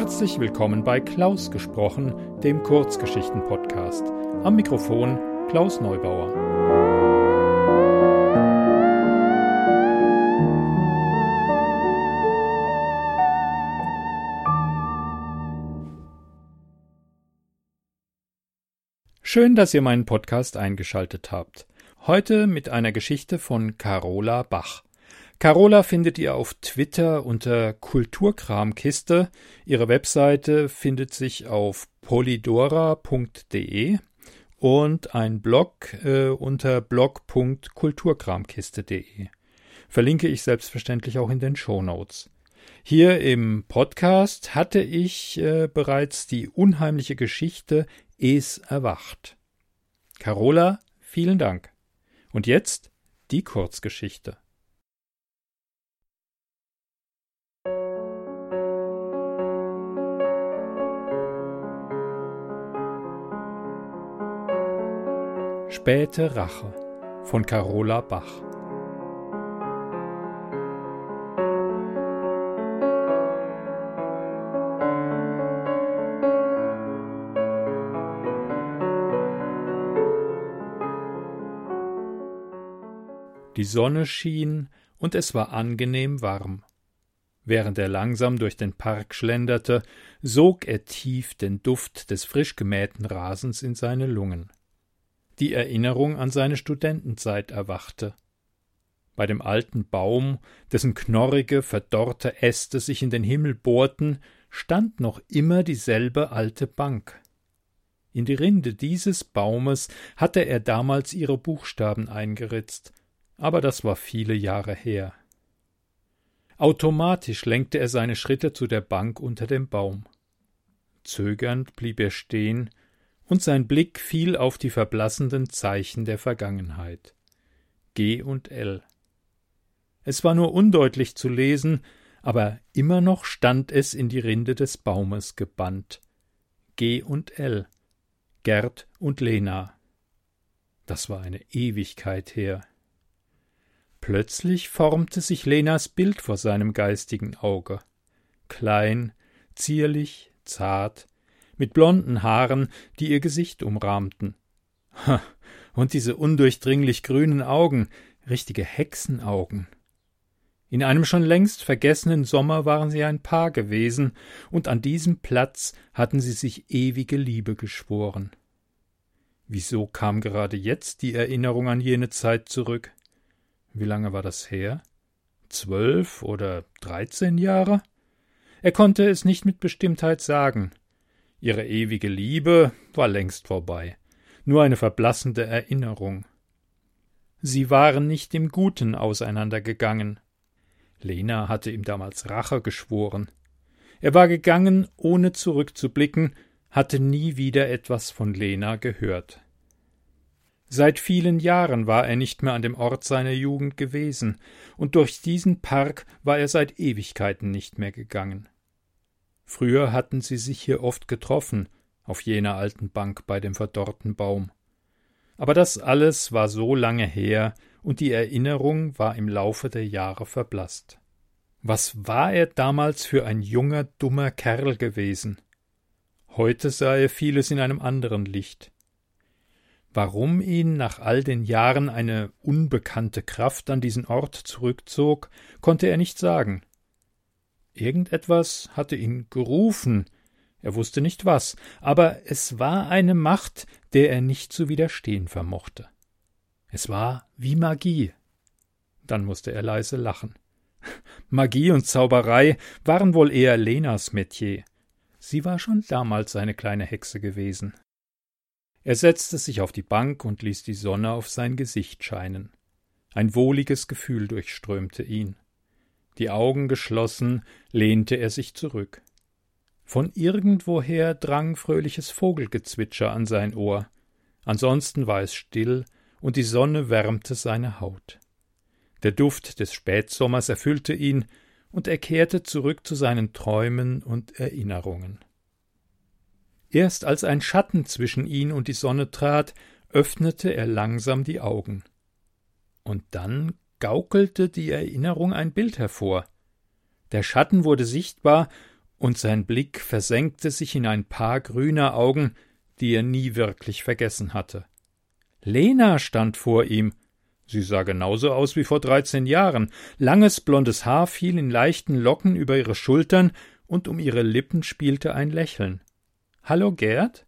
Herzlich willkommen bei Klaus gesprochen, dem Kurzgeschichten-Podcast. Am Mikrofon Klaus Neubauer. Schön, dass ihr meinen Podcast eingeschaltet habt. Heute mit einer Geschichte von Carola Bach. Carola findet ihr auf Twitter unter Kulturkramkiste. Ihre Webseite findet sich auf polydora.de und ein Blog äh, unter blog.kulturkramkiste.de. Verlinke ich selbstverständlich auch in den Show Notes. Hier im Podcast hatte ich äh, bereits die unheimliche Geschichte Es erwacht. Carola, vielen Dank. Und jetzt die Kurzgeschichte. Späte Rache von Carola Bach Die Sonne schien und es war angenehm warm. Während er langsam durch den Park schlenderte, sog er tief den Duft des frisch gemähten Rasens in seine Lungen die Erinnerung an seine Studentenzeit erwachte. Bei dem alten Baum, dessen knorrige, verdorrte Äste sich in den Himmel bohrten, stand noch immer dieselbe alte Bank. In die Rinde dieses Baumes hatte er damals ihre Buchstaben eingeritzt, aber das war viele Jahre her. Automatisch lenkte er seine Schritte zu der Bank unter dem Baum. Zögernd blieb er stehen und sein Blick fiel auf die verblassenden Zeichen der Vergangenheit. G und L. Es war nur undeutlich zu lesen, aber immer noch stand es in die Rinde des Baumes gebannt. G und L. Gerd und Lena. Das war eine Ewigkeit her. Plötzlich formte sich Lenas Bild vor seinem geistigen Auge. Klein, zierlich, zart, mit blonden Haaren, die ihr Gesicht umrahmten. Ha, und diese undurchdringlich grünen Augen, richtige Hexenaugen. In einem schon längst vergessenen Sommer waren sie ein Paar gewesen, und an diesem Platz hatten sie sich ewige Liebe geschworen. Wieso kam gerade jetzt die Erinnerung an jene Zeit zurück? Wie lange war das her? Zwölf oder dreizehn Jahre? Er konnte es nicht mit Bestimmtheit sagen. Ihre ewige Liebe war längst vorbei, nur eine verblassende Erinnerung. Sie waren nicht im Guten auseinandergegangen. Lena hatte ihm damals Rache geschworen. Er war gegangen, ohne zurückzublicken, hatte nie wieder etwas von Lena gehört. Seit vielen Jahren war er nicht mehr an dem Ort seiner Jugend gewesen, und durch diesen Park war er seit Ewigkeiten nicht mehr gegangen. Früher hatten sie sich hier oft getroffen, auf jener alten Bank bei dem verdorrten Baum. Aber das alles war so lange her, und die Erinnerung war im Laufe der Jahre verblasst. Was war er damals für ein junger, dummer Kerl gewesen? Heute sah er vieles in einem anderen Licht. Warum ihn nach all den Jahren eine unbekannte Kraft an diesen Ort zurückzog, konnte er nicht sagen. Irgendetwas hatte ihn gerufen, er wusste nicht was, aber es war eine Macht, der er nicht zu widerstehen vermochte. Es war wie Magie. Dann musste er leise lachen. Magie und Zauberei waren wohl eher Lenas Metier. Sie war schon damals eine kleine Hexe gewesen. Er setzte sich auf die Bank und ließ die Sonne auf sein Gesicht scheinen. Ein wohliges Gefühl durchströmte ihn. Die Augen geschlossen, lehnte er sich zurück. Von irgendwoher drang fröhliches Vogelgezwitscher an sein Ohr. Ansonsten war es still und die Sonne wärmte seine Haut. Der Duft des Spätsommers erfüllte ihn, und er kehrte zurück zu seinen Träumen und Erinnerungen. Erst als ein Schatten zwischen ihn und die Sonne trat, öffnete er langsam die Augen. Und dann gaukelte die Erinnerung ein Bild hervor. Der Schatten wurde sichtbar, und sein Blick versenkte sich in ein paar grüner Augen, die er nie wirklich vergessen hatte. Lena stand vor ihm. Sie sah genauso aus wie vor dreizehn Jahren. Langes blondes Haar fiel in leichten Locken über ihre Schultern, und um ihre Lippen spielte ein Lächeln. Hallo, Gerd?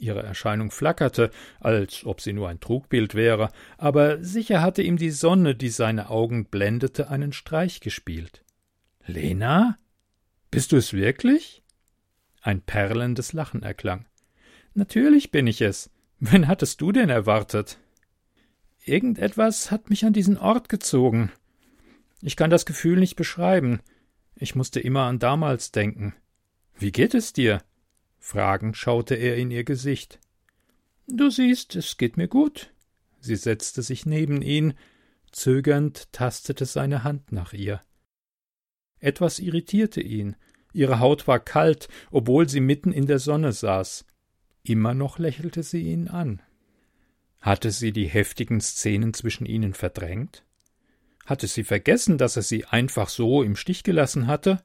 Ihre Erscheinung flackerte, als ob sie nur ein Trugbild wäre, aber sicher hatte ihm die Sonne, die seine Augen blendete, einen Streich gespielt. Lena? Bist du es wirklich? Ein perlendes Lachen erklang. Natürlich bin ich es. Wen hattest du denn erwartet? Irgendetwas hat mich an diesen Ort gezogen. Ich kann das Gefühl nicht beschreiben. Ich musste immer an damals denken. Wie geht es dir? Fragend schaute er in ihr Gesicht. Du siehst, es geht mir gut. Sie setzte sich neben ihn, zögernd tastete seine Hand nach ihr. Etwas irritierte ihn. Ihre Haut war kalt, obwohl sie mitten in der Sonne saß. Immer noch lächelte sie ihn an. Hatte sie die heftigen Szenen zwischen ihnen verdrängt? Hatte sie vergessen, dass er sie einfach so im Stich gelassen hatte?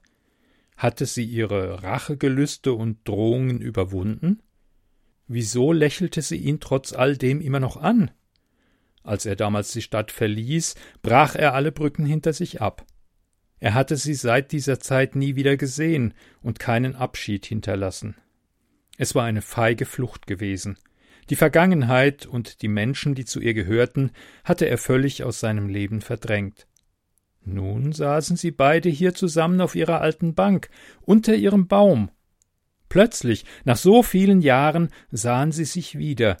Hatte sie ihre Rachegelüste und Drohungen überwunden? Wieso lächelte sie ihn trotz all dem immer noch an? Als er damals die Stadt verließ, brach er alle Brücken hinter sich ab. Er hatte sie seit dieser Zeit nie wieder gesehen und keinen Abschied hinterlassen. Es war eine feige Flucht gewesen. Die Vergangenheit und die Menschen, die zu ihr gehörten, hatte er völlig aus seinem Leben verdrängt. Nun saßen sie beide hier zusammen auf ihrer alten Bank, unter ihrem Baum. Plötzlich, nach so vielen Jahren, sahen sie sich wieder,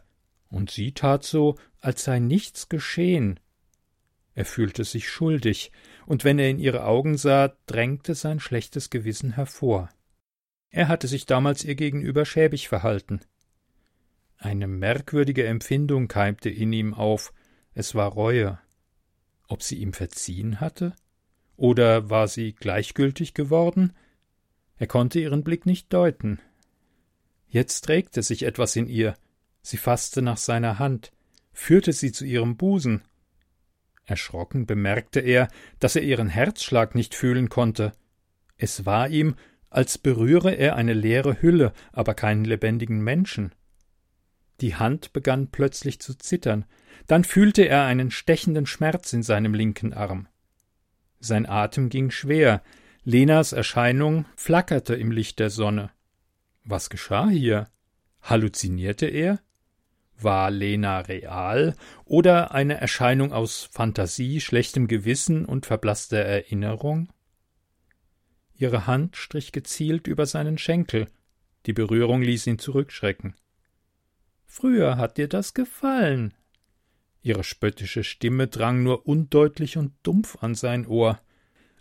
und sie tat so, als sei nichts geschehen. Er fühlte sich schuldig, und wenn er in ihre Augen sah, drängte sein schlechtes Gewissen hervor. Er hatte sich damals ihr gegenüber schäbig verhalten. Eine merkwürdige Empfindung keimte in ihm auf, es war Reue. Ob sie ihm verziehen hatte? Oder war sie gleichgültig geworden? Er konnte ihren Blick nicht deuten. Jetzt regte sich etwas in ihr. Sie fasste nach seiner Hand, führte sie zu ihrem Busen. Erschrocken bemerkte er, dass er ihren Herzschlag nicht fühlen konnte. Es war ihm, als berühre er eine leere Hülle, aber keinen lebendigen Menschen. Die Hand begann plötzlich zu zittern, dann fühlte er einen stechenden Schmerz in seinem linken Arm. Sein Atem ging schwer, Lenas Erscheinung flackerte im Licht der Sonne. Was geschah hier? Halluzinierte er? War Lena real oder eine Erscheinung aus Fantasie, schlechtem Gewissen und verblasster Erinnerung? Ihre Hand strich gezielt über seinen Schenkel, die Berührung ließ ihn zurückschrecken. Früher hat dir das gefallen. Ihre spöttische Stimme drang nur undeutlich und dumpf an sein Ohr.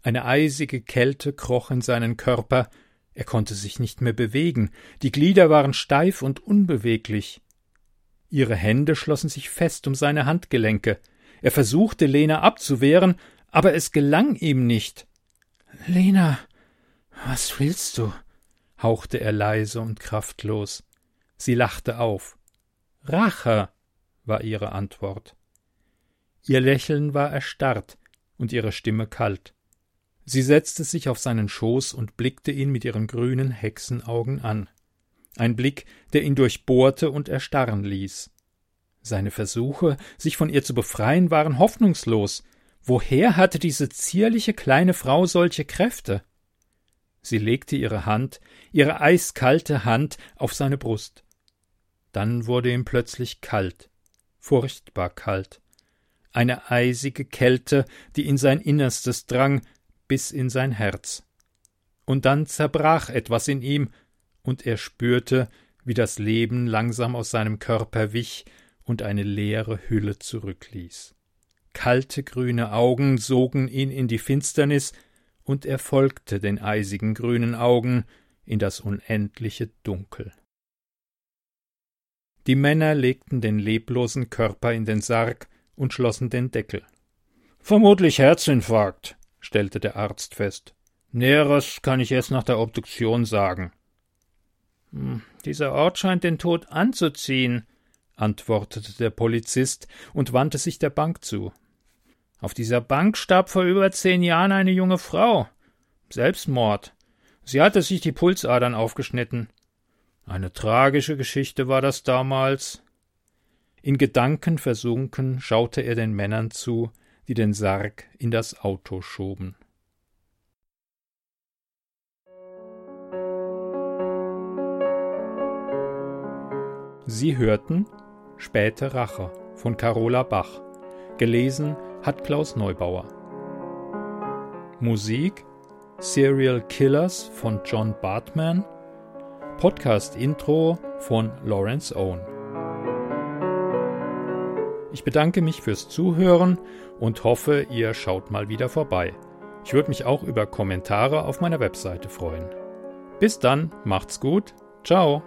Eine eisige Kälte kroch in seinen Körper, er konnte sich nicht mehr bewegen, die Glieder waren steif und unbeweglich. Ihre Hände schlossen sich fest um seine Handgelenke. Er versuchte, Lena abzuwehren, aber es gelang ihm nicht. Lena, was willst du? hauchte er leise und kraftlos. Sie lachte auf. Rache, war ihre Antwort. Ihr Lächeln war erstarrt und ihre Stimme kalt. Sie setzte sich auf seinen Schoß und blickte ihn mit ihren grünen Hexenaugen an. Ein Blick, der ihn durchbohrte und erstarren ließ. Seine Versuche, sich von ihr zu befreien, waren hoffnungslos. Woher hatte diese zierliche kleine Frau solche Kräfte? Sie legte ihre Hand, ihre eiskalte Hand, auf seine Brust. Dann wurde ihm plötzlich kalt, furchtbar kalt. Eine eisige Kälte, die in sein Innerstes drang, bis in sein Herz. Und dann zerbrach etwas in ihm, und er spürte, wie das Leben langsam aus seinem Körper wich und eine leere Hülle zurückließ. Kalte grüne Augen sogen ihn in die Finsternis, und er folgte den eisigen grünen Augen in das unendliche Dunkel. Die Männer legten den leblosen Körper in den Sarg und schlossen den Deckel. Vermutlich Herzinfarkt, stellte der Arzt fest. Näheres kann ich erst nach der Obduktion sagen. Hm, dieser Ort scheint den Tod anzuziehen, antwortete der Polizist und wandte sich der Bank zu. Auf dieser Bank starb vor über zehn Jahren eine junge Frau. Selbstmord. Sie hatte sich die Pulsadern aufgeschnitten. Eine tragische Geschichte war das damals. In Gedanken versunken schaute er den Männern zu, die den Sarg in das Auto schoben. Sie hörten Späte Rache von Carola Bach. Gelesen hat Klaus Neubauer. Musik Serial Killers von John Bartman. Podcast Intro von Lawrence Owen. Ich bedanke mich fürs Zuhören und hoffe, ihr schaut mal wieder vorbei. Ich würde mich auch über Kommentare auf meiner Webseite freuen. Bis dann, macht's gut, ciao.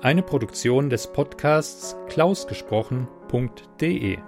Eine Produktion des Podcasts klausgesprochen.de